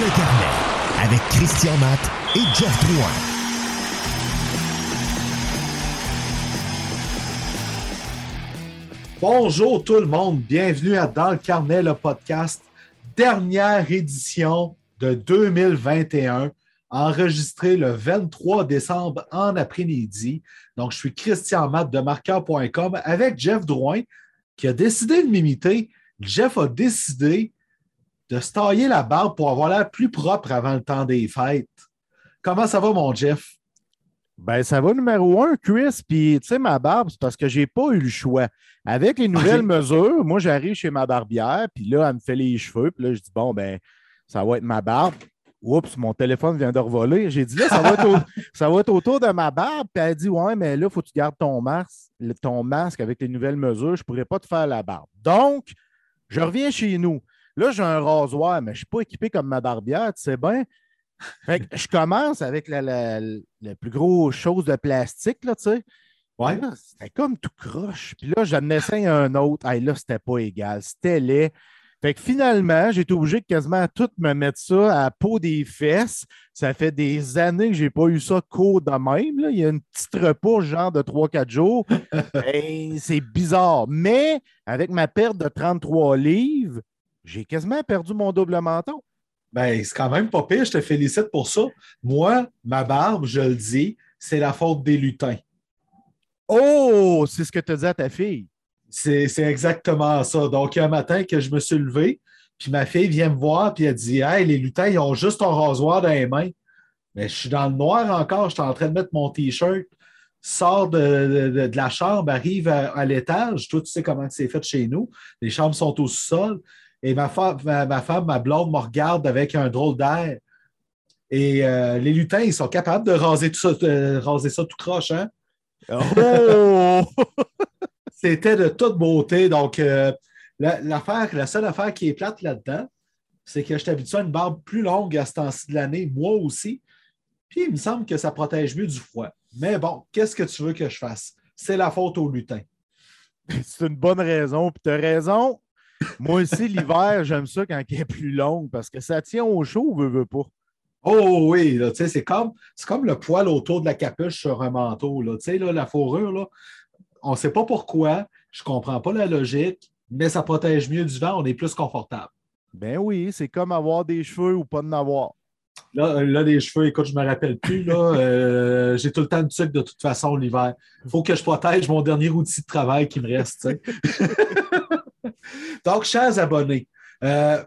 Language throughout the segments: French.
le carnet avec Christian Matt et Jeff Drouin. Bonjour tout le monde, bienvenue à Dans le carnet, le podcast, dernière édition de 2021, enregistrée le 23 décembre en après-midi. Donc, je suis Christian Matt de marqueur.com avec Jeff Drouin qui a décidé de m'imiter. Jeff a décidé de se tailler la barbe pour avoir l'air plus propre avant le temps des fêtes. Comment ça va, mon Jeff? Ben, ça va numéro un, Chris. Puis, tu sais, ma barbe, c'est parce que j'ai pas eu le choix. Avec les nouvelles mesures, moi, j'arrive chez ma barbière, puis là, elle me fait les cheveux. Puis là, je dis, bon, ben, ça va être ma barbe. Oups, mon téléphone vient de revoler. J'ai dit, là, ça va, être ça va être autour de ma barbe. Puis elle dit, ouais, mais là, il faut que tu gardes ton masque, ton masque avec les nouvelles mesures. Je ne pourrais pas te faire la barbe. Donc, je reviens chez nous. Là, j'ai un rasoir, mais je ne suis pas équipé comme ma barbière, tu sais bien. Fait que je commence avec la, la, plus grosse chose de plastique, là, tu sais. Ouais. C'était comme tout croche. Puis là, j'en essaye un autre. Hey, là, c'était pas égal. C'était laid. Fait que finalement, j'ai été obligé de quasiment tout me mettre ça à la peau des fesses. Ça fait des années que je n'ai pas eu ça court de même. Là. Il y a une petite repos genre de 3-4 jours. c'est bizarre. Mais avec ma perte de 33 livres, j'ai quasiment perdu mon double menton. Ben, c'est quand même pas pire, je te félicite pour ça. Moi, ma barbe, je le dis, c'est la faute des lutins. Oh, c'est ce que tu as dit à ta fille. C'est exactement ça. Donc, il y a un matin que je me suis levé, puis ma fille vient me voir, puis elle dit Hey, les lutins, ils ont juste un rasoir dans les mains. Mais je suis dans le noir encore, je suis en train de mettre mon T-shirt, sors de, la chambre, arrive à, l'étage. Toi, tu sais comment c'est fait chez nous. Les chambres sont au sous-sol. Et ma femme, ma, femme, ma blonde, me regarde avec un drôle d'air. Et euh, les lutins, ils sont capables de raser, tout ça, raser ça tout croche, hein? Oh! C'était de toute beauté. Donc, euh, l'affaire, la seule affaire qui est plate là-dedans, c'est que je suis habitué à une barbe plus longue à ce temps-ci de l'année, moi aussi. Puis, il me semble que ça protège mieux du froid. Mais bon, qu'est-ce que tu veux que je fasse? C'est la faute aux lutins. C'est une bonne raison. Puis, tu as raison. Moi aussi, l'hiver, j'aime ça quand il est plus long parce que ça tient au chaud, veut, veut pas. Oh oui, c'est comme, comme le poil autour de la capuche sur un manteau. Là, là, la fourrure, là, on ne sait pas pourquoi, je ne comprends pas la logique, mais ça protège mieux du vent, on est plus confortable. Ben oui, c'est comme avoir des cheveux ou pas de n'avoir. Là, là, les cheveux, écoute, je ne me rappelle plus. Euh, j'ai tout le temps de sucre de toute façon l'hiver. Il faut que je protège mon dernier outil de travail qui me reste. Donc, chers abonnés, euh,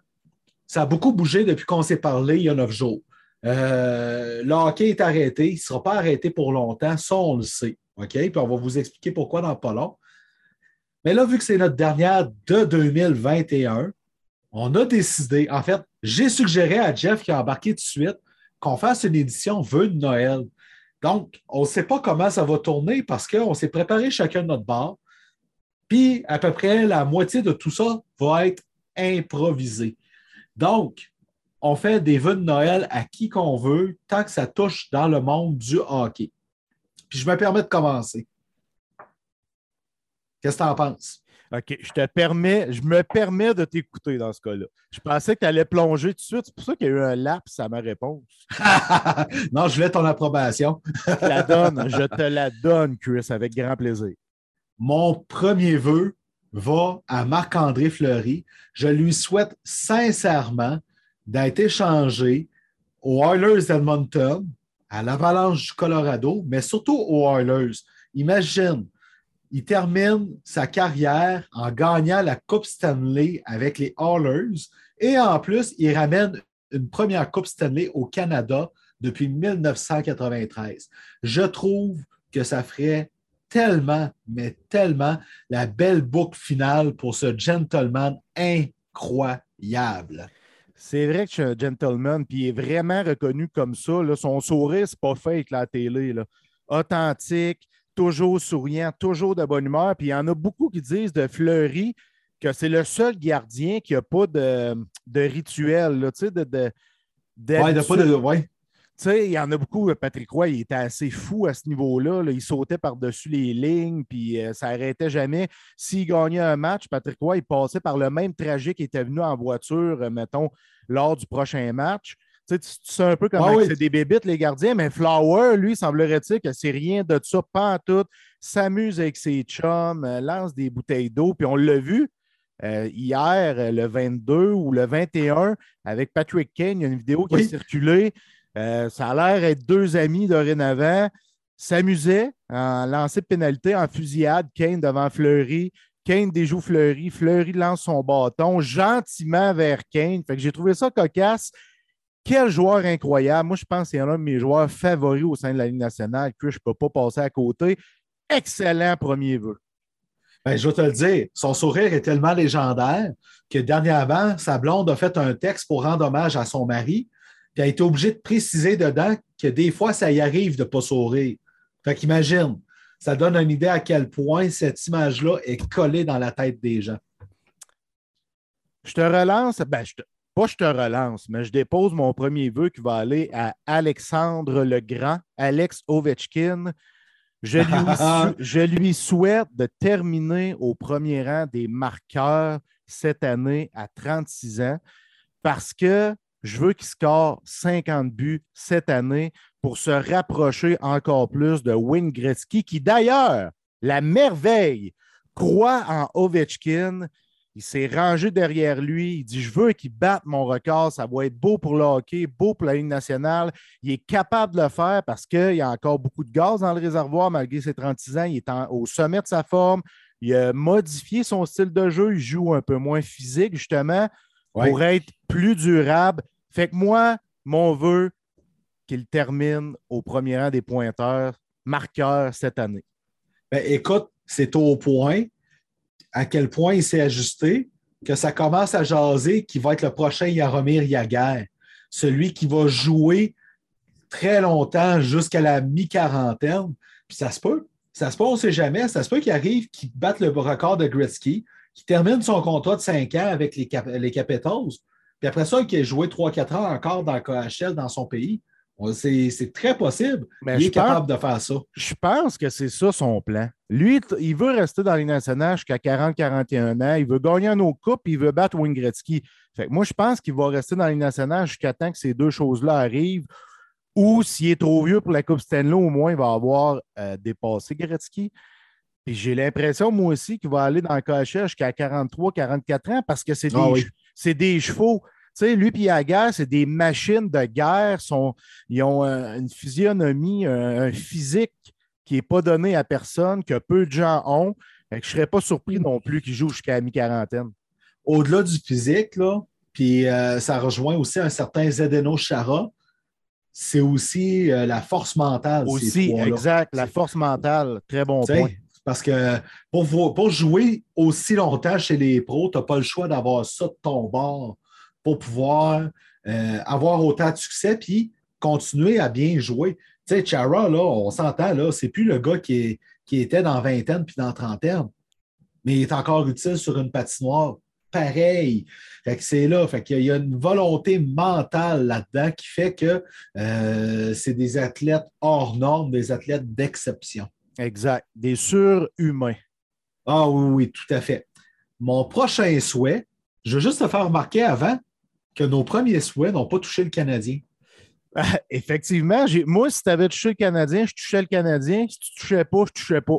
ça a beaucoup bougé depuis qu'on s'est parlé il y a neuf jours. Euh, le hockey est arrêté. Il ne sera pas arrêté pour longtemps. Ça, on le sait. OK? Puis on va vous expliquer pourquoi dans pas long. Mais là, vu que c'est notre dernière de 2021, on a décidé, en fait, j'ai suggéré à Jeff qui a embarqué tout de suite qu'on fasse une édition vœux de Noël. Donc, on ne sait pas comment ça va tourner parce qu'on s'est préparé chacun de notre bar. Puis, à peu près la moitié de tout ça va être improvisé. Donc, on fait des vœux de Noël à qui qu'on veut, tant que ça touche dans le monde du hockey. Puis je me permets de commencer. Qu'est-ce que tu en penses? OK, je te permets, je me permets de t'écouter dans ce cas-là. Je pensais que tu allais plonger tout de suite. C'est pour ça qu'il y a eu un laps à ma réponse. non, je voulais ton approbation. je te la donne, je te la donne, Chris, avec grand plaisir. Mon premier vœu va à Marc-André Fleury. Je lui souhaite sincèrement d'être échangé aux Oilers d'Edmonton, à l'Avalanche du Colorado, mais surtout aux Oilers. Imagine, il termine sa carrière en gagnant la Coupe Stanley avec les Oilers et en plus, il ramène une première Coupe Stanley au Canada depuis 1993. Je trouve que ça ferait tellement, mais tellement la belle boucle finale pour ce gentleman incroyable. C'est vrai que je suis un gentleman, puis il est vraiment reconnu comme ça. Son sourire, c'est pas fake la télé. Authentique, toujours souriant, toujours de bonne humeur. Puis il y en a beaucoup qui disent de Fleury que c'est le seul gardien qui n'a pas de, de rituel, de, de, ouais, de pas de. Ouais. Sais, il y en a beaucoup. euh, Patrick Roy, il était assez fou à ce niveau-là. là. Il sautait par-dessus les lignes, puis euh, ça n'arrêtait jamais. S'il gagnait un match, Patrick Roy, il passait par le même trajet qu'il était venu en voiture, euh, mettons, lors du prochain match. Tu sais, tu, tu sais un peu comment Ah oui. c'est des bébites, les gardiens, mais Flower, lui, semblerait-il que c'est rien de ça, pas en tout. S'amuse avec ses chums, lance des bouteilles d'eau, puis on l'a vu. euh, hier, le 22 ou le 21, avec Patrick Kane, il y a une vidéo qui Oui. a circulé. Euh, ça a l'air être deux amis dorénavant. S'amusaient en lancer de pénalité en fusillade. Kane devant Fleury. Kane déjoue Fleury. Fleury lance son bâton gentiment vers Kane. Fait que j'ai trouvé ça cocasse. Quel joueur incroyable. Moi, je pense que c'est un de mes joueurs favoris au sein de la Ligue nationale que je ne peux pas passer à côté. Excellent premier vœu. Ben, je vais te le dire, son sourire est tellement légendaire que dernièrement, sa blonde a fait un texte pour rendre hommage à son mari, puis elle a été obligée de préciser dedans que des fois, ça y arrive de ne pas sourire. Fait qu'imagine, ça donne une idée à quel point cette image-là est collée dans la tête des gens. Je te relance, ben, je te- pas je te relance, mais je dépose mon premier vœu qui va aller à Alexandre le Grand, Alex Ovechkin. Je lui, sou- je lui souhaite de terminer au premier rang des marqueurs cette année à 36 ans parce que je veux qu'il score 50 buts cette année pour se rapprocher encore plus de Wayne Gretzky, qui d'ailleurs, la merveille, croit en Ovechkin. Il s'est rangé derrière lui. Il dit Je veux qu'il batte mon record. Ça va être beau pour le hockey, beau pour la Ligue nationale. Il est capable de le faire parce qu'il y a encore beaucoup de gaz dans le réservoir malgré ses 36 ans. Il est en- au sommet de sa forme. Il a modifié son style de jeu. Il joue un peu moins physique, justement, Ouais. pour être plus durable. Fait que moi, mon vœu, qu'il termine au premier rang des pointeurs, marqueurs cette année. Ben, écoute, c'est au point à quel point il s'est ajusté que ça commence à jaser qui va être le prochain Yaromir Yaguer, celui qui va jouer très longtemps jusqu'à la mi-quarantaine. Puis ça se peut, ça se peut, on ne sait jamais. Ça se peut qu'il arrive, qu'il batte le record de Gretzky, qu'il termine son contrat de 5 ans avec les, Cap-. Puis après ça, qu'il ait joué 3-4 ans encore dans le KHL dans son pays. C'est très possible. Mais il est pense- capable de faire ça. Je pense que c'est ça son plan. Lui, il veut rester dans les nationales jusqu'à 40-41 ans. Il veut gagner un autre coupe, il veut battre Wayne Gretzky. Fait que moi, je pense qu'il va rester dans les nationales jusqu'à temps que ces deux choses-là arrivent. Ou s'il est trop vieux pour la Coupe Stanley, au moins, il va avoir euh, dépassé Gretzky. Puis j'ai l'impression, moi aussi, qu'il va aller dans le KHL jusqu'à 43-44 ans parce que c'est des, Ah oui. des chevaux. Tu sais, lui et Yaguer, c'est des machines de guerre. Sont, ils ont euh, une physionomie, un, physique qui n'est pas donné à personne, que peu de gens ont. Fait que je ne serais pas surpris non plus qu'ils jouent jusqu'à mi-quarantaine. au-delà du physique, là, puis euh, ça rejoint aussi un certain Zdeno Chara, c'est aussi euh, la force mentale. Aussi, exact, la force mentale, très bon point. Parce que pour, pour jouer aussi longtemps chez les pros, tu n'as pas le choix d'avoir ça de ton bord pour pouvoir euh, avoir autant de succès puis continuer à bien jouer. Tu sais, Chara, là, on s'entend, là, c'est plus le gars qui, est- qui était dans vingtaine puis dans trentaine, mais il est encore utile sur une patinoire. Pareil. Fait que c'est là. Fait qu'il y a une volonté mentale là-dedans qui fait que euh, c'est des athlètes hors normes, des athlètes d'exception. Exact. Des surhumains. Ah oui, oui, tout à fait. Mon prochain souhait, je veux juste te faire remarquer avant que nos premiers souhaits n'ont pas touché le Canadien. Effectivement, moi, si tu avais touché le Canadien, je touchais le Canadien. Si tu ne touchais pas, je ne touchais pas.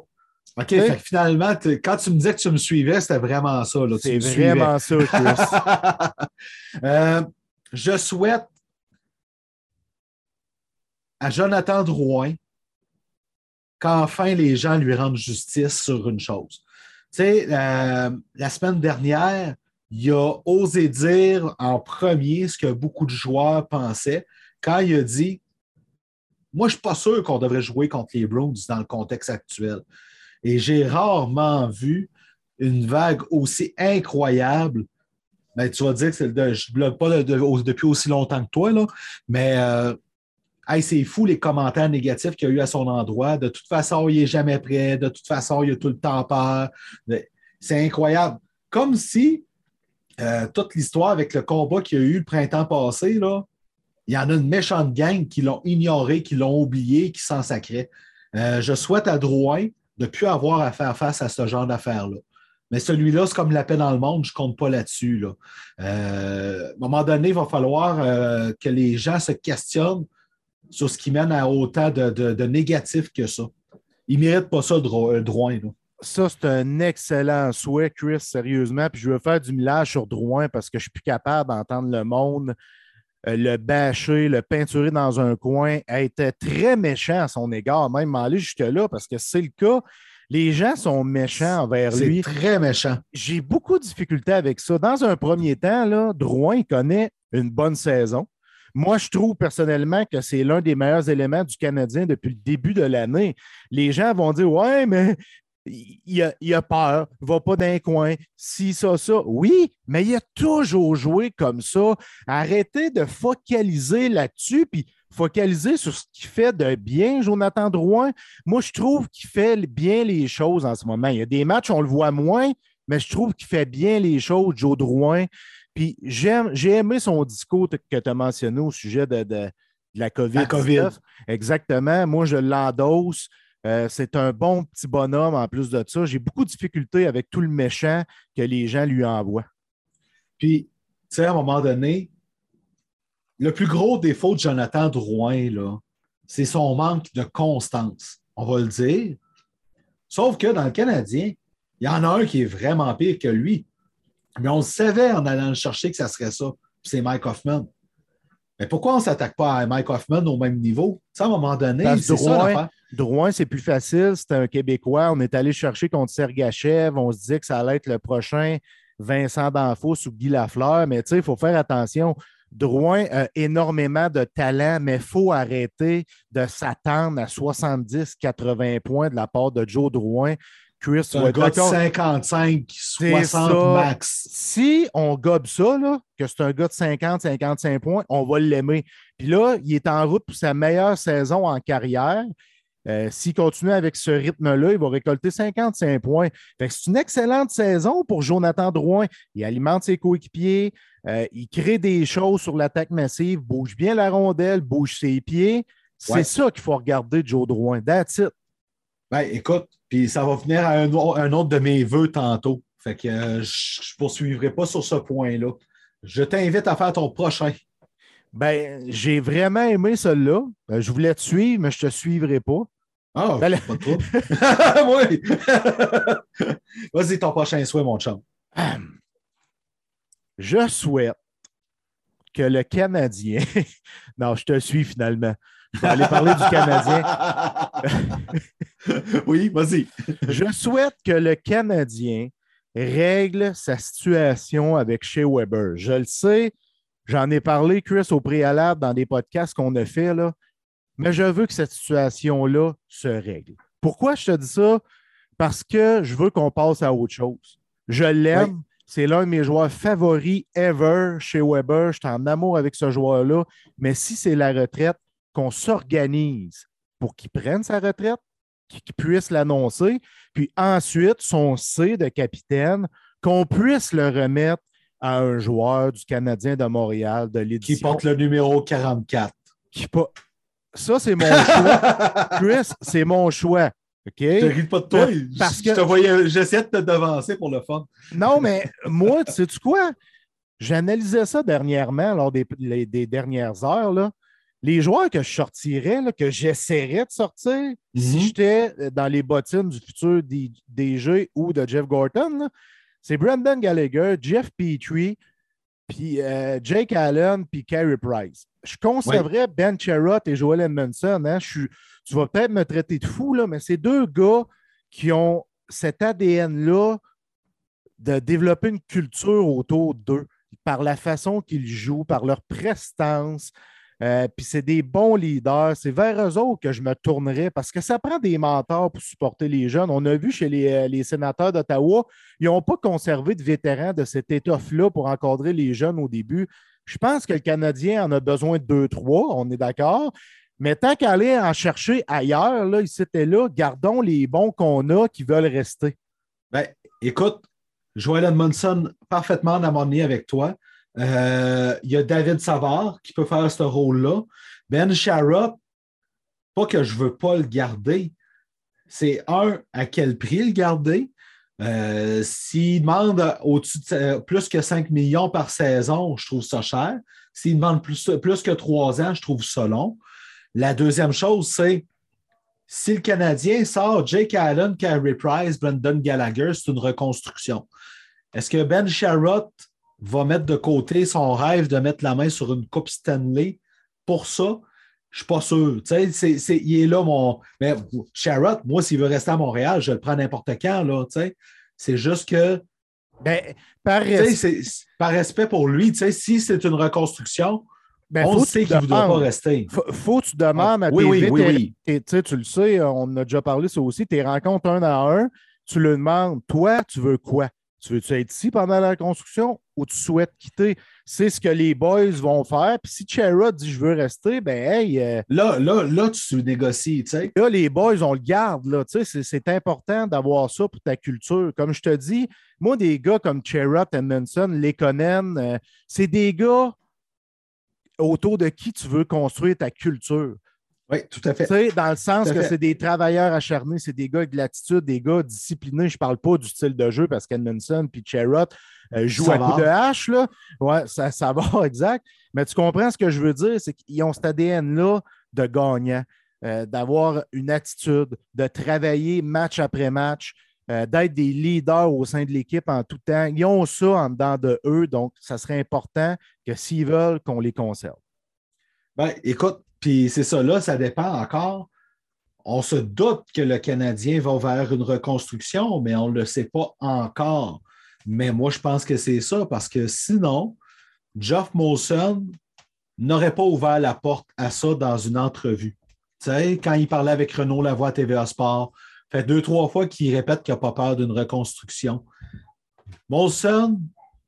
OK, Oui. fait que finalement, quand tu me disais que tu me suivais, c'était vraiment ça. C'est suivais. vraiment ça, Chris. Euh, je souhaite à Jonathan Drouin qu'enfin les gens lui rendent justice sur une chose. Tu sais, euh, la semaine dernière, il a osé dire en premier ce que beaucoup de joueurs pensaient quand il a dit Moi, je ne suis pas sûr qu'on devrait jouer contre les Browns dans le contexte actuel. Et j'ai rarement vu une vague aussi incroyable. Ben, tu vas dire que c'est le- je ne blogue pas de- de- depuis aussi longtemps que toi, là, mais euh, c'est fou les commentaires négatifs qu'il y a eu à son endroit. De toute façon, il n'est jamais prêt. De toute façon, il a tout le temps peur. C'est incroyable. Comme si euh, toute l'histoire avec le combat qu'il y a eu le printemps passé, là, il y en a une méchante gang qui l'ont ignoré, qui l'ont oublié, qui s'en sacrait. Euh, je souhaite à Drouin de ne plus avoir à faire face à ce genre d'affaires-là. Mais celui-là, c'est comme la paix dans le monde, je ne compte pas là-dessus. Là. Euh, à un moment donné, il va falloir que les gens se questionnent sur ce qui mène à autant de, de, négatifs que ça. Ils ne méritent pas ça, Drouin. Ça, c'est un excellent souhait, Chris, sérieusement. Puis je veux faire du millage sur Drouin parce que je ne suis plus capable d'entendre le monde euh, le bâcher, le peinturer dans un coin, était très méchant à son égard, même aller jusque-là, parce que c'est le cas. Les gens sont méchants envers lui. C'est très méchant. J'ai beaucoup de difficultés avec ça. Dans un premier temps, là, Drouin connaît une bonne saison. Moi, je trouve personnellement que c'est l'un des meilleurs éléments du Canadien depuis le début de l'année. Les gens vont dire Ouais, mais il a, a, peur, il va pas d'un coin, si, ça, ça. Oui, mais il a toujours joué comme ça. Arrêtez de focaliser là-dessus, puis focaliser sur ce qui fait de bien Jonathan Drouin. Moi, je trouve qu'il fait bien les choses en ce moment. Il y a des matchs, on le voit moins, mais je trouve qu'il fait bien les choses, Joe Drouin. Puis j'aime, j'ai aimé son discours que tu as mentionné au sujet de, de, la COVID. La COVID. Exactement. Moi, je l'endosse. Euh, c'est un bon petit bonhomme en plus de ça. J'ai beaucoup de difficultés avec tout le méchant que les gens lui envoient. Puis, tu sais, à un moment donné, le plus gros défaut de Jonathan Drouin, c'est son manque de constance. On va le dire. Sauf que dans le Canadien, il y en a un qui est vraiment pire que lui. Mais on le savait en allant le chercher que ça serait ça. C'est Mike Hoffman. Mais pourquoi on ne s'attaque pas à Mike Hoffman au même niveau? à un moment donné, c'est ça Drouin, c'est plus facile. C'est un Québécois. On est allé chercher contre Sergachev. On se disait que ça allait être le prochain Vincent D'Anfos ou Guy Lafleur. Mais il faut faire attention. Drouin a énormément de talent, mais il faut arrêter de s'attendre à 70-80 points de la part de Joe Drouin. Chris, un gars de 55, 60 max. Si on gobe ça, là, que c'est un gars de 50, 55 points, on va l'aimer. Puis là, il est en route pour sa meilleure saison en carrière. Euh, s'il continue avec ce rythme-là, il va récolter 55 points. c'est une excellente saison pour Jonathan Drouin. Il alimente ses coéquipiers, euh, il crée des choses sur l'attaque massive, bouge bien la rondelle, bouge ses pieds. C'est ça qu'il faut regarder Joe Drouin. That's it. Ben, écoute, puis ça va venir à un, autre de mes vœux tantôt. Fait que euh, je ne poursuivrai pas sur ce point-là. Je t'invite à faire ton prochain. Ben, j'ai vraiment aimé celui-là. Ben, je voulais te suivre, mais je ne te suivrai pas. Ah, ben, pas trop. oui. Vas-y, ton prochain souhait, mon chum. Je souhaite que le Canadien. non, je te suis finalement. Je vais aller parler du Canadien. oui, vas-y. Je souhaite que le Canadien règle sa situation avec Shea Weber. Je le sais, j'en ai parlé, Chris, au préalable dans des podcasts qu'on a fait, là, mais je veux que cette situation-là se règle. Pourquoi je te dis ça? Parce que je veux qu'on passe à autre chose. Je l'aime. C'est l'un de mes joueurs favoris ever chez Weber. Je suis en amour avec ce joueur-là. Mais si c'est la retraite, qu'on s'organise pour qu'il prenne sa retraite, qu'il puisse l'annoncer, puis ensuite, son C de capitaine, qu'on puisse le remettre à un joueur du Canadien de Montréal de l'édition. Qui porte le numéro 44. Qui Ça, c'est mon choix. Chris, c'est mon choix. OK? Je ris pas de toi. Parce que... voyais, j'essaie de te devancer pour le fun. Non, mais moi, tu sais-tu quoi? J'analysais ça dernièrement, lors des, des dernières heures. Là les joueurs que je sortirais, que j'essaierais de sortir, si mhm. j'étais euh, dans les bottines du futur DG ou de Jeff Gorton, c'est Brandon Gallagher, Jeff Petrie, puis euh, Jake Allen, puis Carey Price. Je conserverais Ben Sherrod et Joel Edmondson. Hein. tu vas peut-être me traiter de fou, là, mais c'est deux gars qui ont cet ADN-là de développer une culture autour d'eux par la façon qu'ils jouent, par leur prestance, euh, puis c'est des bons leaders. C'est vers eux autres que je me tournerais parce que ça prend des mentors pour supporter les jeunes. On a vu chez les, euh, sénateurs d'Ottawa, ils n'ont pas conservé de vétérans de cette étoffe-là pour encadrer les jeunes au début. Je pense que le Canadien en a besoin de deux, trois, on est d'accord. Mais tant qu'aller en chercher ailleurs, là, c'était là, gardons les bons qu'on a qui veulent rester. Ben, écoute, Joël Edmondson, parfaitement en avec toi. Euh, il y a David Savard qui peut faire ce rôle-là. Ben Sharrock, pas que je ne veux pas le garder, c'est un, à quel prix le garder? Euh, s'il demande au-dessus de plus que 5 millions par saison, je trouve ça cher. S'il demande plus, plus que 3 ans, je trouve ça long. La deuxième chose, c'est si le Canadien sort Jake Allen, Carey Price, Brendan Gallagher, c'est une reconstruction. Est-ce que Ben Sharrott va mettre de côté son rêve de mettre la main sur une Coupe Stanley pour ça? Je ne suis pas sûr. il est là, mon. Mais Sharrott, moi, s'il veut rester à Montréal, je le prends n'importe quand. C'est juste que. Ben, par, respect pour lui, si c'est une reconstruction, ben, on sait qu'il ne voudra pas rester. Faut, faut que tu demandes à tes oui, oui, Tu le sais, on a déjà parlé ça aussi, tes rencontres un à un, tu le demandes, toi, tu veux quoi? Tu veux-tu être ici pendant la construction ou tu souhaites quitter? C'est ce que les boys vont faire. Puis si Chera dit je veux rester, ben hey. Euh, là, là, là, tu négocies, tu sais. Là, les boys, on le garde, là. Tu sais, c'est important d'avoir ça pour ta culture. Comme je te dis, moi, des gars comme Chera, Edmondson, Lekonen, euh, c'est des gars autour de qui tu veux construire ta culture. Oui, tout à fait. Tu sais, dans le sens que c'est des travailleurs acharnés, c'est des gars avec de l'attitude, des gars disciplinés. Je ne parle pas du style de jeu parce qu'Edmondson et Cherrott euh, jouent à coup de hache. Là. Ouais, ça, ça va, exact. Mais tu comprends ce que je veux dire? C'est qu'ils ont cet ADN-là de gagnant, euh, d'avoir une attitude, de travailler match après match, euh, d'être des leaders au sein de l'équipe en tout temps. Ils ont ça en dedans de eux, donc ça serait important que s'ils veulent, qu'on les conserve. Ben, écoute, puis c'est ça, là, ça dépend encore. On se doute que le Canadien va vers une reconstruction, mais on ne le sait pas encore. Mais moi, je pense que c'est ça, parce que sinon, Geoff Molson n'aurait pas ouvert la porte à ça dans une entrevue. Tu sais, quand il parlait avec Renaud Lavoie à TVA Sport, fait deux, trois fois qu'il répète qu'il n'a pas peur d'une reconstruction. Molson,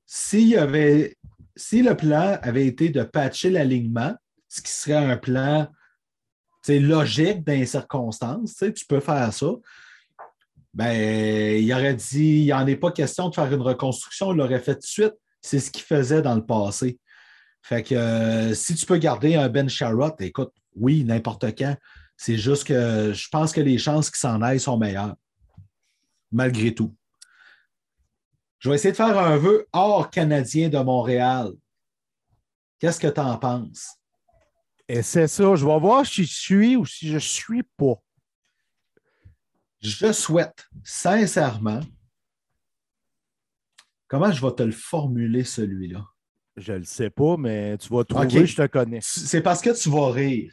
si le plan avait été de patcher l'alignement, ce qui serait un plan logique dans les circonstances, tu peux faire ça. Ben, il aurait dit, il n'en est pas question de faire une reconstruction, il l'aurait fait tout de suite. C'est ce qu'il faisait dans le passé. Fait que euh, si tu peux garder un Ben Sharrott, écoute, oui, n'importe quand. C'est juste que je pense que les chances qu'il s'en aille sont meilleures. Malgré tout. Je vais essayer de faire un vœu hors canadien de Montréal. Qu'est-ce que tu en penses? Et c'est ça. Je vais voir si je suis ou si je ne suis pas. Je souhaite sincèrement. Comment je vais te le formuler, celui-là? Je ne le sais pas, mais tu vas trouver, je te connais. C'est parce que tu vas rire.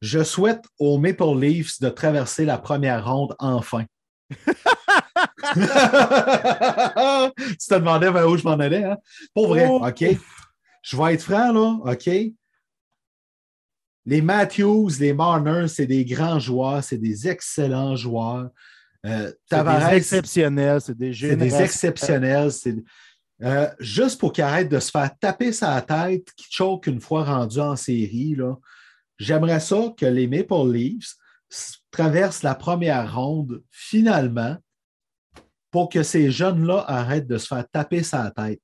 Je souhaite aux Maple Leafs de traverser la première ronde enfin. tu te demandais où je m'en allais, hein? Pour vrai, oh. OK? Je vais être franc, là, OK? Les Matthews, les Marners, c'est des grands joueurs, c'est des excellents joueurs. Euh, c'est des exceptionnels, c'est des C'est des exceptionnels. Euh, juste pour qu'ils arrêtent de se faire taper sa tête, qu'ils choquent une fois rendu en série, j'aimerais ça que les Maple Leafs traversent la première ronde finalement pour que ces jeunes-là arrêtent de se faire taper sa tête.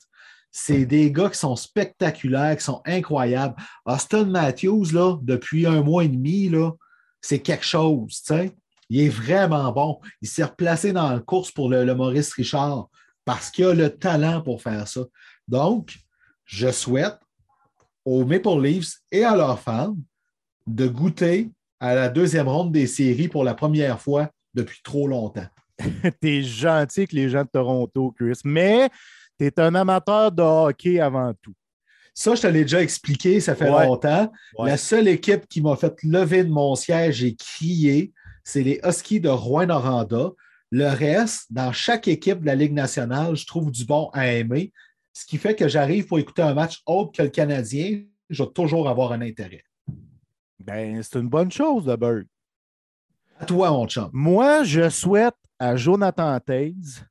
C'est des gars qui sont spectaculaires, qui sont incroyables. Austin Matthews, là, depuis un mois et demi, c'est quelque chose. Il est vraiment bon. Il s'est replacé dans la course pour le, Maurice Richard parce qu'il a le talent pour faire ça. Donc, je souhaite aux Maple Leafs et à leurs fans de goûter à la deuxième ronde des séries pour la première fois depuis trop longtemps. T'es gentil que les gens de Toronto, Chris. Mais tu es un amateur de hockey avant tout. Ça, je te l'ai déjà expliqué, ça fait longtemps. La seule équipe qui m'a fait lever de mon siège et crier, c'est les Huskies de Rouen-Noranda. Le reste, dans chaque équipe de la Ligue nationale, je trouve du bon à aimer. Ce qui fait que j'arrive pour écouter un match autre que le Canadien, je vais toujours avoir un intérêt. Ben, c'est une bonne chose, le Bird. À toi, mon chum. Moi, je souhaite à Jonathan Taze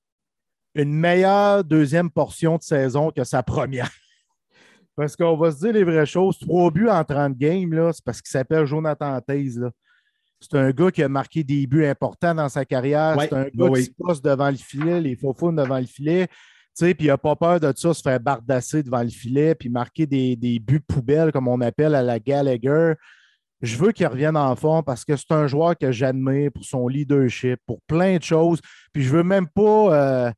une meilleure deuxième portion de saison que sa première. parce qu'on va se dire les vraies choses. Trois buts en 30 games, c'est parce qu'il s'appelle Jonathan Taze. C'est un gars qui a marqué des buts importants dans sa carrière. c'est un gars qui se passe devant le filet, les faux devant le filet. Puis il n'a pas peur de ça, se faire bardasser devant le filet, puis marquer des, des buts poubelles, comme on appelle à la Gallagher. Je veux qu'il revienne en forme parce que c'est un joueur que j'admire pour son leadership, pour plein de choses. Puis je veux même pas. Euh,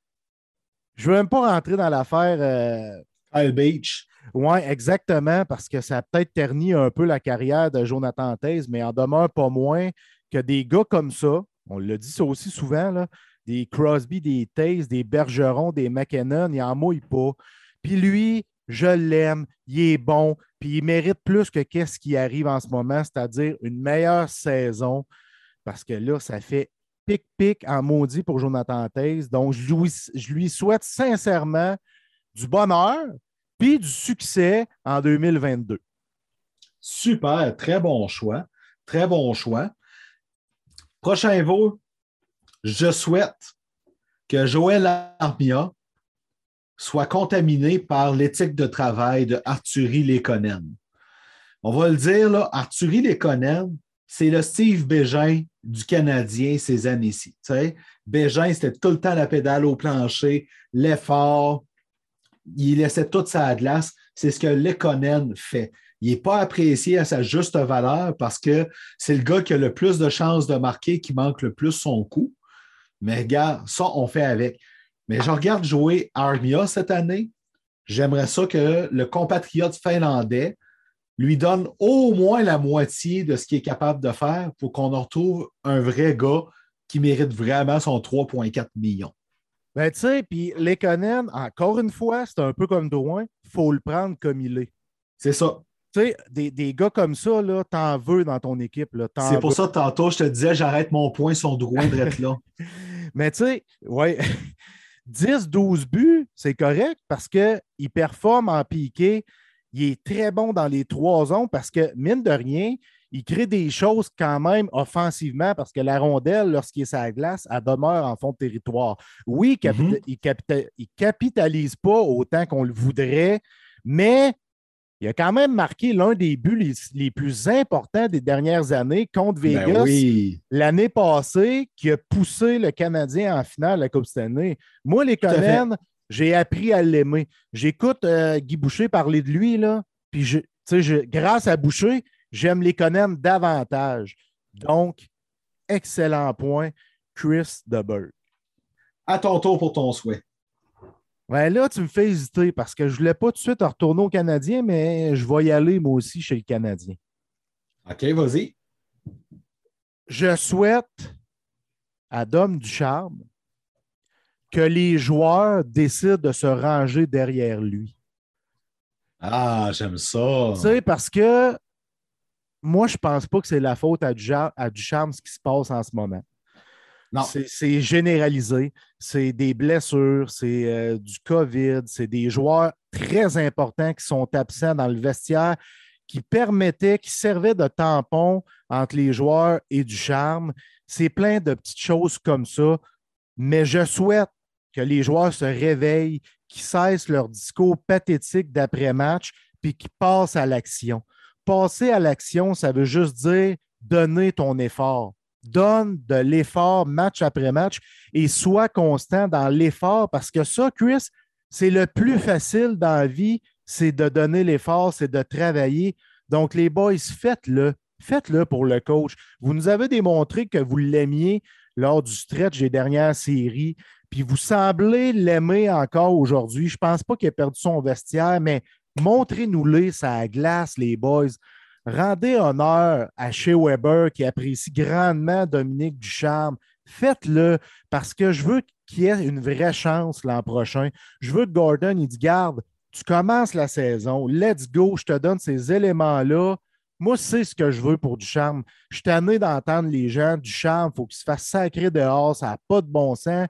je veux même pas rentrer dans l'affaire. Euh, Kyle Beach. Oui, exactement, parce que ça a peut-être terni un peu la carrière de Jonathan Taze, mais en demeure pas moins que des gars comme ça, on l'a dit ça aussi souvent, là, des Crosby, des Taze, des Bergeron, des McKinnon, il en mouille pas. Puis lui, je l'aime, il est bon, puis il mérite plus que qu'est-ce qui arrive en ce moment, c'est-à-dire une meilleure saison, parce que là, ça fait pic-pic en maudit pour Jonathan Taze. Donc, je lui, souhaite sincèrement du bonheur, puis du succès en 2022. Super, très bon choix. Très bon choix. Prochain mot, je souhaite que Joël Armia soit contaminé par l'éthique de travail de Arthurie Lekonen. On va le dire, là, Arthurie Lekonen, c'est le Steve Bégin du Canadien ces années-ci. Bégin, c'était tout le temps la pédale au plancher, l'effort, il laissait toute sa glace. C'est ce que Lekonen fait. Il n'est pas apprécié à sa juste valeur parce que c'est le gars qui a le plus de chances de marquer, qui manque le plus son coup. Mais regarde, ça, on fait avec. Mais je regarde jouer Armia cette année. J'aimerais ça que le compatriote finlandais lui donne au moins la moitié de ce qu'il est capable de faire pour qu'on retrouve un vrai gars qui mérite vraiment son 3,4 millions. Ben, tu sais, puis Lekonen, encore une fois, c'est un peu comme Drouin, il faut le prendre comme il est. C'est ça. Tu sais, des, des, gars comme ça, là, t'en veux dans ton équipe. C'est pour ça, tantôt, je te disais, j'arrête mon point son Drouin d'être là. Mais tu sais, ouais, 10-12 buts, c'est correct parce qu'il performe en piqué. Il est très bon dans les trois zones parce que, mine de rien, il crée des choses quand même offensivement parce que la rondelle, lorsqu'il est sur la glace, elle demeure en fond de territoire. Oui, il ne mhm. capitalise pas autant qu'on le voudrait, mais il a quand même marqué l'un des buts les, plus importants des dernières années contre ben Vegas l'année passée, qui a poussé le Canadien en finale de la Coupe Stanley. Moi, les Conan, j'ai appris à l'aimer. J'écoute euh, Guy Boucher parler de lui, là, puis je, grâce à Boucher, J'aime les connaître davantage. Donc, excellent point, Chris DeBerg. À ton tour pour ton souhait. Ouais, là, tu me fais hésiter parce que je ne voulais pas tout de suite retourner au Canadien, mais je vais y aller moi aussi chez le Canadien. OK, vas-y. Je souhaite à Dom Ducharme que les joueurs décident de se ranger derrière lui. Ah, j'aime ça. Tu sais, parce que moi, je ne pense pas que c'est la faute à, Ducharme ce qui se passe en ce moment. Non. C'est généralisé. C'est des blessures, c'est euh, du COVID, c'est des joueurs très importants qui sont absents dans le vestiaire, qui permettaient, qui servaient de tampon entre les joueurs et du charme. C'est plein de petites choses comme ça. Mais je souhaite que les joueurs se réveillent, qu'ils cessent leur discours pathétique d'après-match, puis qu'ils passent à l'action passer à l'action, ça veut juste dire donner ton effort. Donne de l'effort match après match et sois constant dans l'effort parce que ça, Chris, c'est le plus facile dans la vie, c'est de donner l'effort, c'est de travailler. Donc, les boys, faites-le. Faites-le pour le coach. Vous nous avez démontré que vous l'aimiez lors du stretch des dernières séries, puis vous semblez l'aimer encore aujourd'hui. Je ne pense pas qu'il ait perdu son vestiaire, mais Montrez-nous-les, ça glace, les boys. Rendez honneur à Shea Weber qui apprécie grandement Dominique Ducharme. Faites-le parce que je veux qu'il ait une vraie chance l'an prochain. Je veux que Gordon, il dit Garde, tu commences la saison, let's go, je te donne ces éléments-là. Moi, c'est ce que je veux pour Ducharme. Je suis tanné d'entendre les gens, Ducharme, il faut qu'il se fasse sacrer dehors, ça n'a pas de bon sens.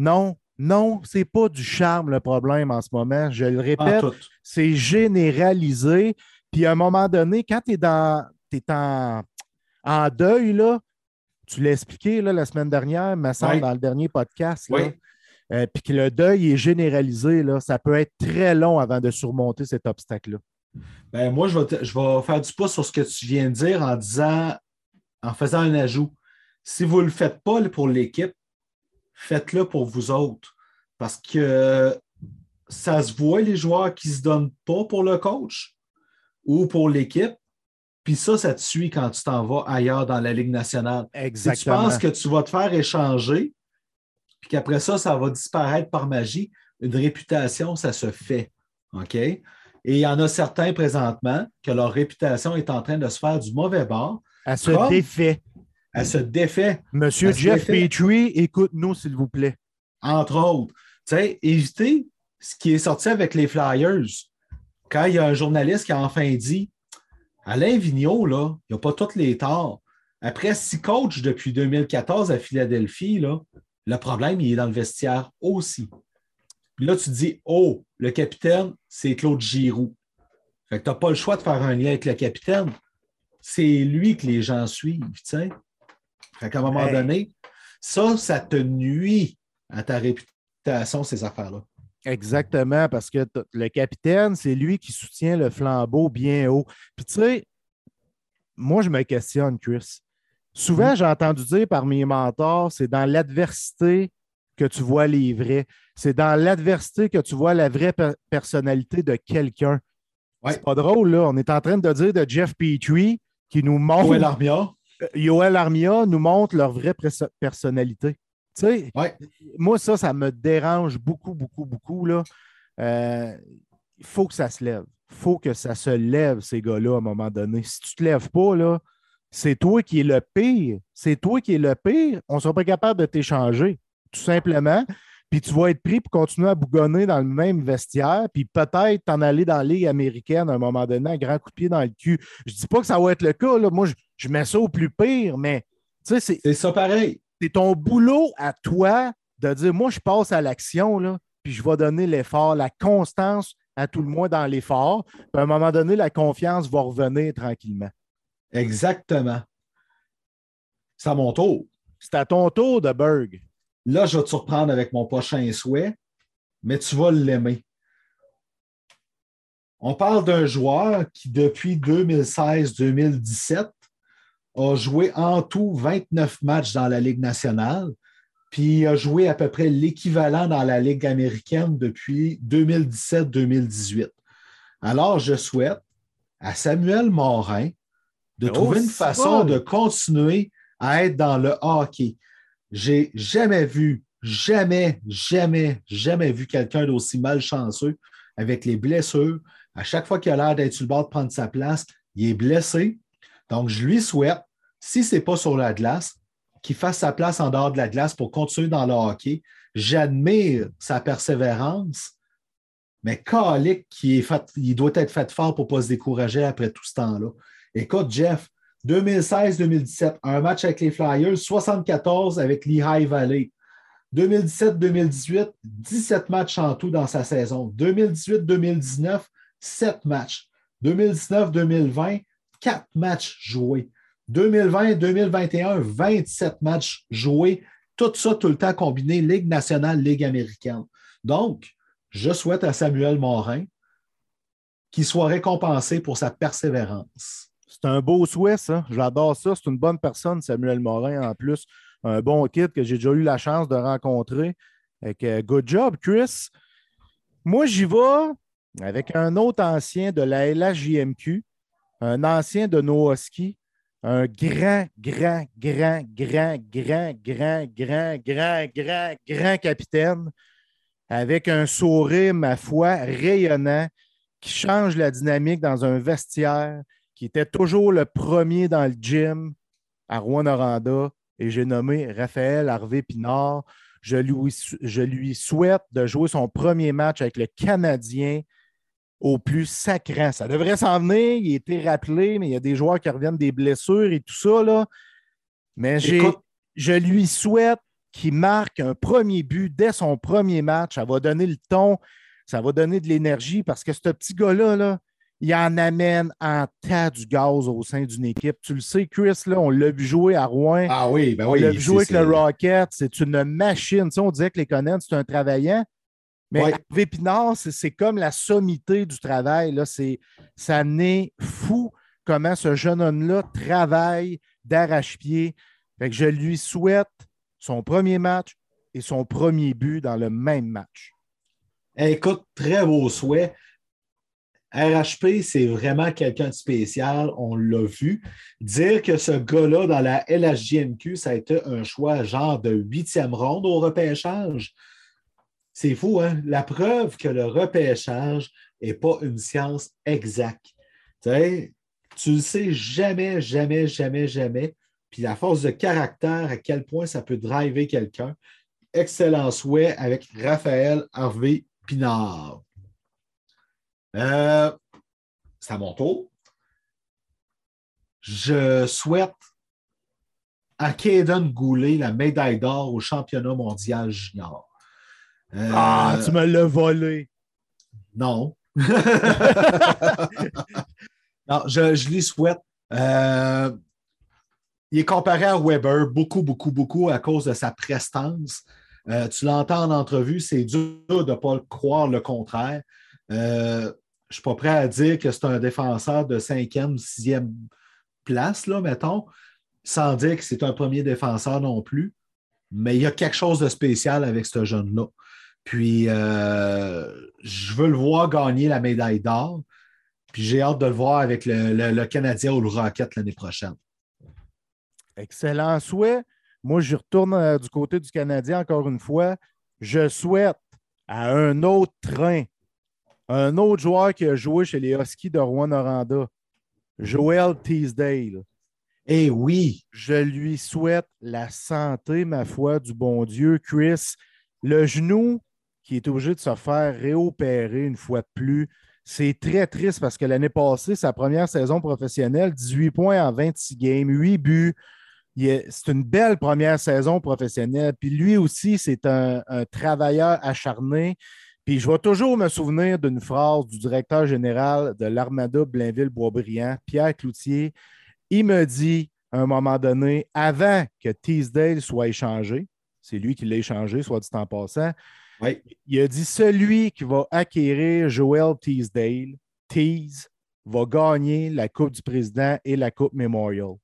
Non, non, c'est pas du charme le problème en ce moment. Je le répète, c'est généralisé. Puis à un moment donné, quand tu es, dans, es en, en, deuil, là, tu l'as expliqué là, la semaine dernière, me semble, dans le dernier podcast. Là, euh, puis que le deuil est généralisé, là, ça peut être très long avant de surmonter cet obstacle-là. Ben, moi, je vais, je vais faire du pouce sur ce que tu viens de dire en disant, en faisant un ajout. Si vous ne le faites pas pour l'équipe, faites-le pour vous autres. Parce que ça se voit les joueurs qui ne se donnent pas pour le coach ou pour l'équipe. Puis ça, ça te suit quand tu t'en vas ailleurs dans la Ligue nationale. Exactement. Si tu penses que tu vas te faire échanger, puis qu'après ça, ça va disparaître par magie, une réputation, ça se fait. OK? Et il y en a certains présentement que leur réputation est en train de se faire du mauvais bord. Elle se Comme- défait. Elle se défait, Monsieur Jeff défait. Petrie, écoute-nous, s'il vous plaît. entre autres. Tu sais, éviter ce qui est sorti avec les Flyers. Quand il y a un journaliste qui a enfin dit Alain Vigneault, là, il n'a pas tous les torts. Après six coachs depuis 2014 à Philadelphie, là, le problème, il est dans le vestiaire aussi. Puis là, tu te dis Oh, le capitaine, c'est Claude Giroux. Fait que tu n'as pas le choix de faire un lien avec le capitaine. C'est lui que les gens suivent, tu sais. Fait qu'à un moment Hey. donné, ça, ça te nuit à ta réputation, ces affaires-là. Exactement, parce que le capitaine, c'est lui qui soutient le flambeau bien haut. Puis tu sais, moi, je me questionne, Chris. Souvent, j'ai entendu dire par mes mentors, c'est dans l'adversité que tu vois les vrais. C'est dans l'adversité que tu vois la vraie per- personnalité de quelqu'un. Ouais. C'est pas drôle, là. On est en train de dire de Jeff Petrie qui nous montre, Joël Armia, Yoel Armia nous montre leur vraie personnalité. Tu sais, ouais. moi, ça, ça me dérange beaucoup, beaucoup, beaucoup. là. Euh, Il faut que ça se lève. Il faut que ça se lève, ces gars-là, à un moment donné. Si tu ne te lèves pas, là, c'est toi qui es le pire. C'est toi qui es le pire. On ne sera pas capable de t'échanger, tout simplement. Puis tu vas être pris pour continuer à bougonner dans le même vestiaire, puis peut-être t'en aller dans la Ligue américaine à un moment donné, un grand coup de pied dans le cul. Je ne dis pas que ça va être le cas. Là. Moi, je, je mets ça au plus pire, mais tu sais, c'est ça pareil. c'est ton boulot à toi de dire moi, je passe à l'action, là, puis je vais donner l'effort, la constance à tout le moins dans l'effort. Puis à un moment donné, la confiance va revenir tranquillement. Exactement. C'est à mon tour. C'est à ton tour de Berg. Là, je vais te surprendre avec mon prochain souhait, mais tu vas l'aimer. On parle d'un joueur qui, depuis 2016-2017, a joué en tout 29 matchs dans la Ligue nationale, puis a joué à peu près l'équivalent dans la Ligue américaine depuis 2017-2018. Alors, je souhaite à Samuel Morin de Oh, trouver une façon bon. de continuer à être dans le hockey. J'ai jamais vu, jamais, jamais, jamais vu quelqu'un d'aussi malchanceux avec les blessures. À chaque fois qu'il a l'air d'être sur le bord de prendre sa place, il est blessé. Donc, je lui souhaite, si ce n'est pas sur la glace, qu'il fasse sa place en dehors de la glace pour continuer dans le hockey. J'admire sa persévérance, mais Calic, fait, il doit être fait fort pour ne pas se décourager après tout ce temps-là. Écoute, Jeff, 2016-2017, un match avec les Flyers, 74 avec Lehigh Valley. 2017-2018, 17 matchs en tout dans sa saison. 2018-2019, 7 matchs. 2019-2020, 4 matchs joués. 2020-2021, 27 matchs joués. Tout ça, tout le temps combiné, Ligue nationale, Ligue américaine. Donc, je souhaite à Samuel Morin qu'il soit récompensé pour sa persévérance. C'est un beau souhait, ça. J'adore ça. C'est une bonne personne, Samuel Morin, en plus. Un bon kid que j'ai déjà eu la chance de rencontrer. Avec, good job, Chris. Moi, j'y vais avec un autre ancien de la LHJMQ, un ancien de Nowoski, un grand, grand, grand, grand, grand, grand, grand, grand, grand, grand capitaine avec un sourire, ma foi, rayonnant, qui change la dynamique dans un vestiaire, qui était toujours le premier dans le gym à Rouen-Noranda, et j'ai nommé Raphaël Harvey Pinard. Je lui, je lui souhaite de jouer son premier match avec le Canadien au plus sacrant. Ça devrait s'en venir, il a été rappelé, mais il y a des joueurs qui reviennent des blessures et tout ça. Là. Mais je lui souhaite qu'il marque un premier but dès son premier match. Ça va donner le ton, ça va donner de l'énergie parce que ce petit gars-là, là, il en amène en tas du gaz au sein d'une équipe. Tu le sais, Chris, là, on l'a vu jouer à Rouen. Ah oui, ben on oui. l'a vu jouer avec le Rocket. C'est une machine. Tu sais, on disait que les Conan, c'est un travaillant. Mais Ouais. Hervé Pinard, c'est comme la sommité du travail. Là. C'est- Ça n'est fou comment ce jeune homme-là travaille d'arrache-pied. Fait que je lui souhaite son premier match et son premier but dans le même match. Écoute, très beau souhait. RHP, c'est vraiment quelqu'un de spécial, on l'a vu. Dire que ce gars-là, dans la LHJMQ, ça a été un choix genre de huitième ronde au repêchage. C'est fou, hein? La preuve que le repêchage n'est pas une science exacte. Tu sais, ne sais jamais, jamais, jamais, jamais. Puis la force de caractère, à quel point ça peut driver quelqu'un. Excellent souhait avec Raphaël Harvey Pinard. Euh, c'est à mon tour. Je souhaite à Kaden Goulet la médaille d'or au championnat mondial junior. Euh, ah, tu me l'as volé. Non. non, je, je lui souhaite. Euh, il est comparé à Weber beaucoup, beaucoup, beaucoup à cause de sa prestance. Euh, tu l'entends en entrevue, c'est dur de ne pas croire le contraire. Euh, je ne suis pas prêt à dire que c'est un défenseur de cinquième, sixième place, là, mettons, sans dire que c'est un premier défenseur non plus. Mais il y a quelque chose de spécial avec ce jeune-là. Puis, euh, je veux le voir gagner la médaille d'or. Puis, j'ai hâte de le voir avec le, Canadien ou le Rocket l'année prochaine. Excellent souhait. Moi, je retourne euh, du côté du Canadien encore une fois. Je souhaite à un autre train, un autre joueur qui a joué chez les Huskies de Rouen-Noranda, Joel Teasdale. Eh oui! Je lui souhaite la santé, ma foi, du bon Dieu. Chris, le genou qui est obligé de se faire réopérer une fois de plus, c'est très triste parce que l'année passée, sa première saison professionnelle, 18 points en 26 games, 8 buts, c'est une belle première saison professionnelle. Puis lui aussi, c'est un, travailleur acharné. Puis je vais toujours me souvenir d'une phrase du directeur général de l'Armada Blainville-Boisbriand, Pierre Cloutier. Il me dit à un moment donné, avant que Teasdale soit échangé, c'est lui qui l'a échangé, soit dit en passant, il a dit celui qui va acquérir Joel Teasdale, Tease, va gagner la Coupe du Président et la Coupe Memorial.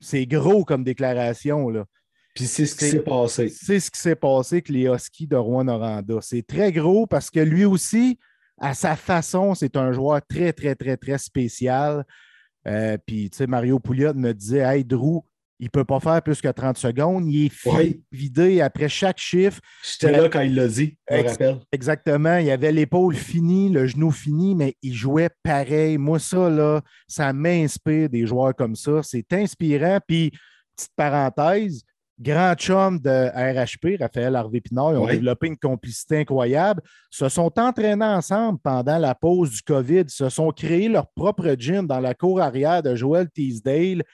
C'est gros comme déclaration. Là. Puis c'est ce qui s'est passé. C'est ce qui s'est passé avec les Huskies de Rouen-Noranda. C'est très gros parce que lui aussi, à sa façon, c'est un joueur très, très, très, très spécial. Euh, puis, tu sais, Mario Pouliot me disait Hey, Drew, il ne peut pas faire plus que 30 secondes. Il est vidé après chaque chiffre. J'étais là quand il l'a dit, je me rappelle. Exactement. Il avait l'épaule finie, le genou fini, mais il jouait pareil. Moi, ça, là, ça m'inspire des joueurs comme ça. C'est inspirant. Puis, petite parenthèse, grand chum de RHP, Raphaël Harvey Pinard, ils ont développé une complicité incroyable. Se sont entraînés ensemble pendant la pause du COVID. Ils se sont créés leur propre gym dans la cour arrière de Joel Teasdale.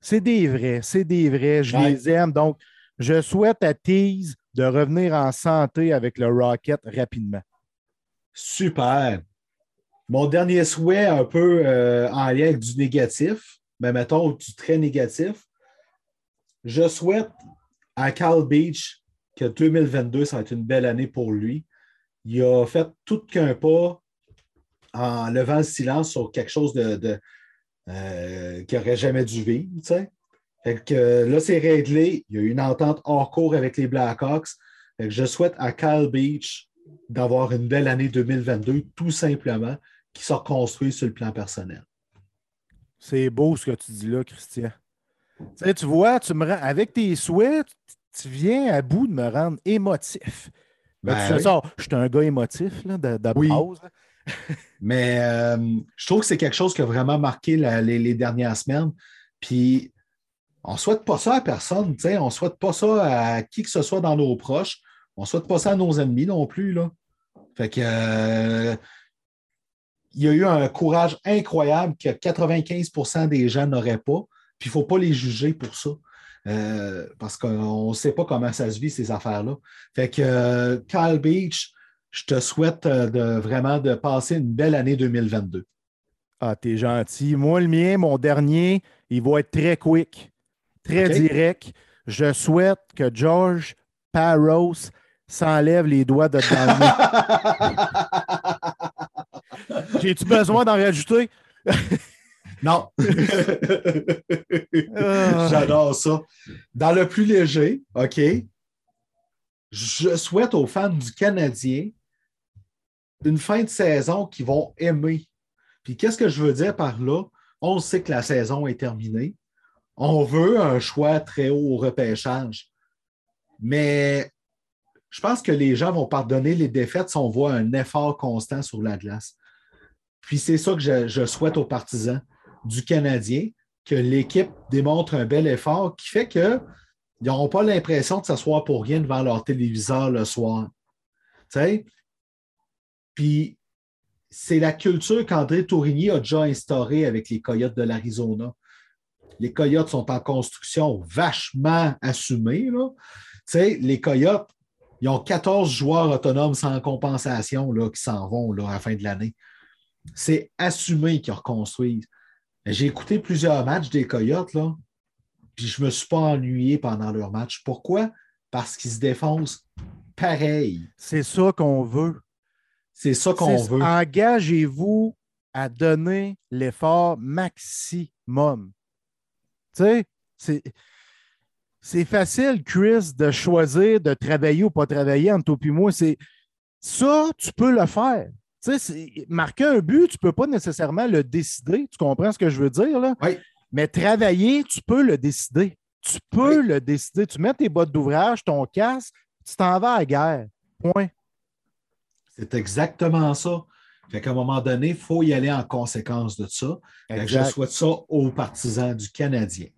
C'est des vrais, c'est des vrais. Je les aime. Donc, je souhaite à Tease de revenir en santé avec le Rocket rapidement. Super. Mon dernier souhait, un peu euh, en lien avec du négatif, mais mettons du très négatif. Je souhaite à Cal Beach que 2022, ça va être une belle année pour lui. Il a fait tout qu'un pas en levant le silence sur quelque chose de euh, qui n'aurait jamais dû vivre. que, là, c'est réglé. Il y a eu une entente hors cours avec les Blackhawks. je souhaite à Cal Beach d'avoir une belle année 2022, tout simplement, qui soit construit sur le plan personnel. C'est beau ce que tu dis là, Christian. tu vois, tu me rends, avec tes souhaits, tu viens à bout de me rendre émotif. Ben, ben je suis un gars émotif là, de, de Mais euh, je trouve que c'est quelque chose qui a vraiment marqué les, dernières semaines. Puis, on ne souhaite pas ça à personne. On ne souhaite pas ça à qui que ce soit dans nos proches. On ne souhaite pas ça à nos ennemis non plus. Là. Fait que. Euh, il y a eu un courage incroyable que 95% des gens n'auraient pas. Puis il ne faut pas les juger pour ça. Euh, parce qu'on ne sait pas comment ça se vit, ces affaires-là. Fait que Kyle Beach, je te souhaite euh, de, vraiment de passer une belle année 2022. Ah, t'es gentil. Moi, le mien, mon dernier, il va être très quick, très direct. Je souhaite que George Parros s'enlève les doigts de dans J'ai-tu besoin d'en rajouter? non. Ah. J'adore ça. Dans le plus léger, OK, je souhaite aux fans du Canadien une fin de saison qu'ils vont aimer. Puis qu'est-ce que je veux dire par là? On sait que la saison est terminée. On veut un choix très haut au repêchage. Mais je pense que les gens vont pardonner les défaites si on voit un effort constant sur la glace. Puis c'est ça que je, souhaite aux partisans du Canadien, que l'équipe démontre un bel effort qui fait qu'ils n'auront pas l'impression de s'asseoir pour rien devant leur téléviseur le soir. Tu sais? Puis c'est la culture qu'André Tourigny a déjà instaurée avec les Coyotes de l'Arizona. Les Coyotes sont en construction vachement assumée. Là. Les Coyotes, ils ont 14 joueurs autonomes sans compensation là, qui s'en vont là, à la fin de l'année. C'est assumé qu'ils reconstruisent. J'ai écouté plusieurs matchs des Coyotes, là, puis je ne me suis pas ennuyé pendant leur match. Pourquoi? Parce qu'ils se défoncent pareil. C'est ça qu'on veut. C'est ça qu'on veut. Engagez-vous à donner l'effort maximum. Tu sais, c'est. Facile, Chris, de choisir de travailler ou pas travailler entre toi et moi. C'est ça, tu peux le faire. Tu sais, marquer un but, tu ne peux pas nécessairement le décider. Tu comprends ce que je veux dire? Là? Oui. Mais travailler, tu peux le décider. Tu peux le décider. Tu mets tes bottes d'ouvrage, ton casque, tu t'en vas à la guerre. Point. C'est exactement ça. Fait qu'à un moment donné, il faut y aller en conséquence de ça. je souhaite ça aux partisans du Canadien.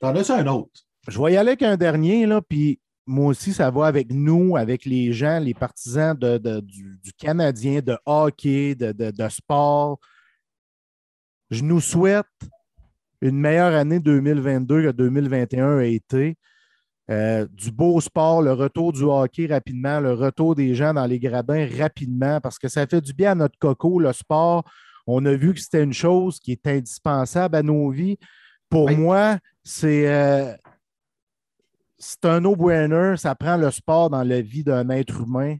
T'en as-tu un autre? Je vais y aller avec un dernier, là, puis moi aussi, ça va avec nous, avec les gens, les partisans du, Canadien, de hockey, de, sport. Je nous souhaite une meilleure année 2022 que 2021 a été. Euh, du beau sport, le retour du hockey rapidement, le retour des gens dans les gradins rapidement, parce que ça fait du bien à notre coco, le sport. On a vu que c'était une chose qui est indispensable à nos vies. Pour moi, c'est euh, c'est un no-brainer. Ça prend le sport dans la vie d'un être humain.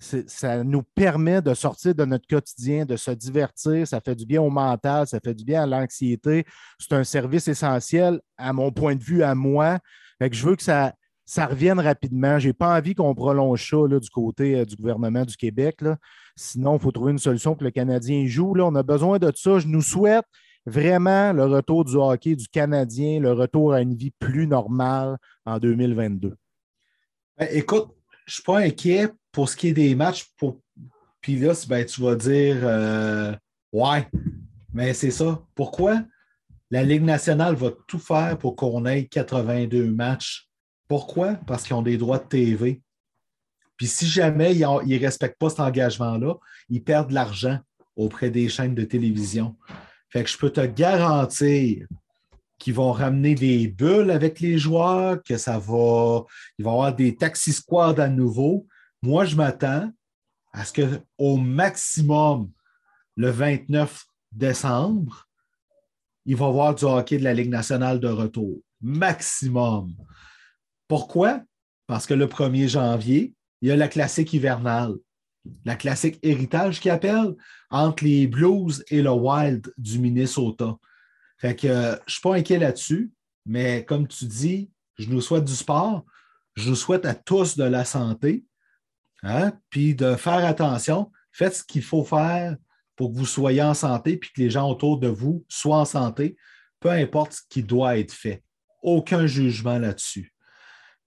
Ça nous permet de sortir de notre quotidien, de se divertir. Ça fait du bien au mental, ça fait du bien à l'anxiété. C'est un service essentiel, à mon point de vue, à moi. Je veux que ça, ça revienne rapidement. Je n'ai pas envie qu'on prolonge ça du côté euh, du gouvernement du Québec. Sinon, il faut trouver une solution pour que le Canadien joue. Là. On a besoin de ça. Je nous souhaite vraiment le retour du hockey du Canadien, le retour à une vie plus normale en 2022? Ben, écoute, je ne suis pas inquiet pour ce qui est des matchs. Puis là, ben, tu vas dire euh, Ouais, mais c'est ça. Pourquoi? La Ligue nationale va tout faire pour qu'on ait 82 matchs. Pourquoi? Parce qu'ils ont des droits de TV. Puis si jamais ils ne respectent pas cet engagement-là, ils perdent de l'argent auprès des chaînes de télévision. Fait que je peux te garantir qu'ils vont ramener des bulles avec les joueurs, que ça va. Il va y avoir des taxi squads à nouveau. Moi, je m'attends à ce qu'au maximum, le 29 décembre, il va y avoir du hockey de la Ligue nationale de retour. Maximum. Pourquoi? Parce que le 1er janvier, il y a la classique hivernale la classique héritage qui appelle, entre les Blues et le Wild du Minnesota. Fait que euh, je ne suis pas inquiet là-dessus, mais comme tu dis, je nous souhaite du sport, je nous souhaite à tous de la santé, hein, puis de faire attention. Faites ce qu'il faut faire pour que vous soyez en santé, puis que les gens autour de vous soient en santé, peu importe ce qui doit être fait. Aucun jugement là-dessus.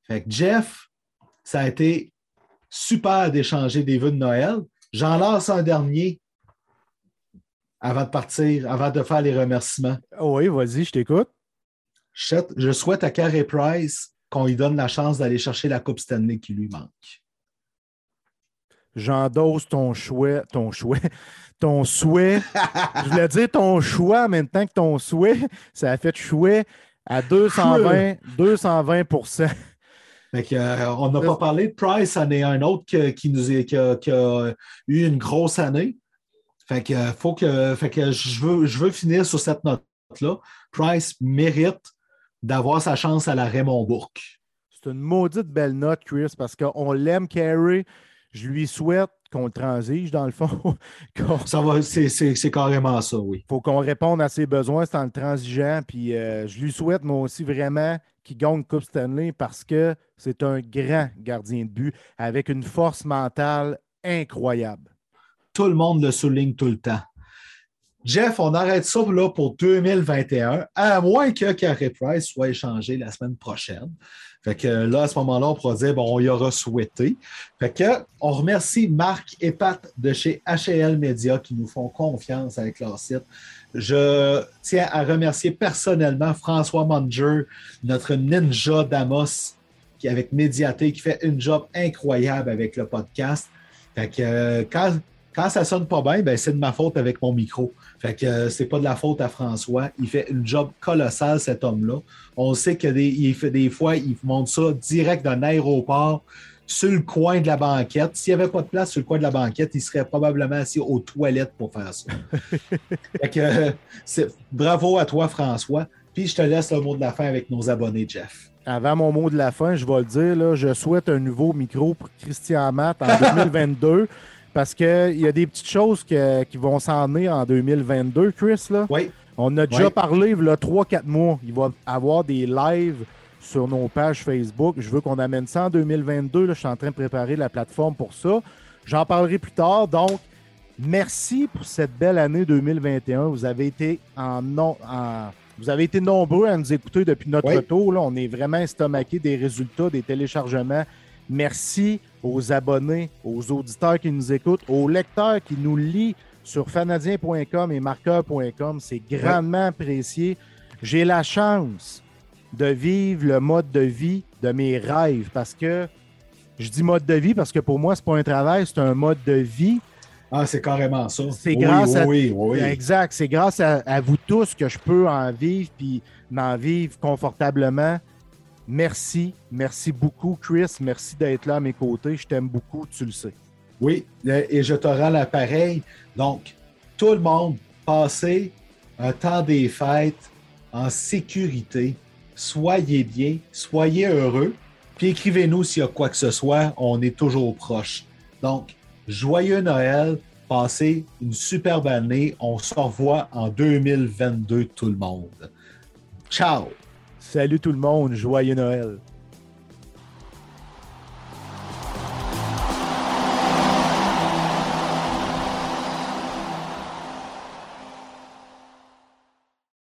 Fait que Jeff, ça a été super d'échanger des vœux de Noël. J'en lance un dernier avant de partir, avant de faire les remerciements. Oui, vas-y, je t'écoute. Je souhaite à Carey Price qu'on lui donne la chance d'aller chercher la Coupe Stanley qui lui manque. J'endosse ton choix, ton choix, ton souhait. je voulais dire ton choix en même temps que ton souhait. Ça a fait chouet à 220%, 220 euh, on n'a pas parlé de Price, en est un autre qui, nous est, qui, a, eu une grosse année. Fait que, euh, faut que, fait que je, veux, je veux finir sur cette note-là. Price mérite d'avoir sa chance à la Raymond Bourque. C'est une maudite belle note, Chris, parce qu'on l'aime, Carey. Je lui souhaite qu'on le transige, dans le fond. ça va, c'est carrément ça, oui. Il faut qu'on réponde à ses besoins, c'est en le transigeant. Puis euh, je lui souhaite, moi aussi, vraiment qu'il gagne Coupe Stanley parce que c'est un grand gardien de but avec une force mentale incroyable. tout le monde le souligne tout le temps. Jeff, on arrête ça là pour 2021, à moins que Carey Price soit échangé la semaine prochaine. Fait que là, à ce moment-là, on pourra dire, bon, on y aura souhaité. Fait que, on remercie Marc et Pat de chez HL Media qui nous font confiance avec leur site. Je tiens à remercier personnellement François Manger, notre ninja d'Amos, qui avec Médiaté, qui fait une job incroyable avec le podcast. Fait que euh, quand, quand ça sonne pas bien, ben, c'est de ma faute avec mon micro. Fait que euh, c'est pas de la faute à François. Il fait une job colossale, cet homme-là. On sait qu'il fait des fois, il monte ça direct d'un aéroport sur le coin de la banquette. S'il n'y avait pas de place sur le coin de la banquette, il serait probablement assis aux toilettes pour faire ça. fait que, euh, bravo à toi, François. Puis je te laisse le mot de la fin avec nos abonnés, Jeff. Avant mon mot de la fin, je vais le dire, là, je souhaite un nouveau micro pour Christian Matt en 2022 parce qu'il y a des petites choses qui vont s'en aller en 2022, Chris. Là. Oui. On a déjà parlé, il y a 3-4 mois. Il va y avoir des lives sur nos pages Facebook. Je veux qu'on amène ça en 2022. Là. Je suis en train de préparer la plateforme pour ça. J'en parlerai plus tard. Donc, merci pour cette belle année 2021. Vous avez été en, vous avez été nombreux à nous écouter depuis notre retour. Là. On est vraiment estomaqué des résultats, des téléchargements. Merci aux abonnés, aux auditeurs qui nous écoutent, aux lecteurs qui nous lisent sur fanadien.com et marqueur.com. C'est grandement apprécié. J'ai la chance de vivre le mode de vie de mes rêves parce que je dis mode de vie parce que pour moi, c'est pas un travail, c'est un mode de vie. Ah, c'est carrément ça. C'est grâce à. Oui, oui. Exact. C'est grâce à, vous tous que je peux en vivre puis m'en vivre confortablement. Merci. Merci beaucoup, Chris. Merci d'être là à mes côtés. Je t'aime beaucoup, tu le sais. Oui, et je te rends l'appareil. Donc, tout le monde, passez un temps des fêtes en sécurité. Soyez bien, soyez heureux. Puis écrivez-nous s'il y a quoi que ce soit. On est toujours proche. Donc, joyeux Noël. Passez une superbe année. On se revoit en 2022, tout le monde. Ciao! Salut tout le monde, joyeux Noël.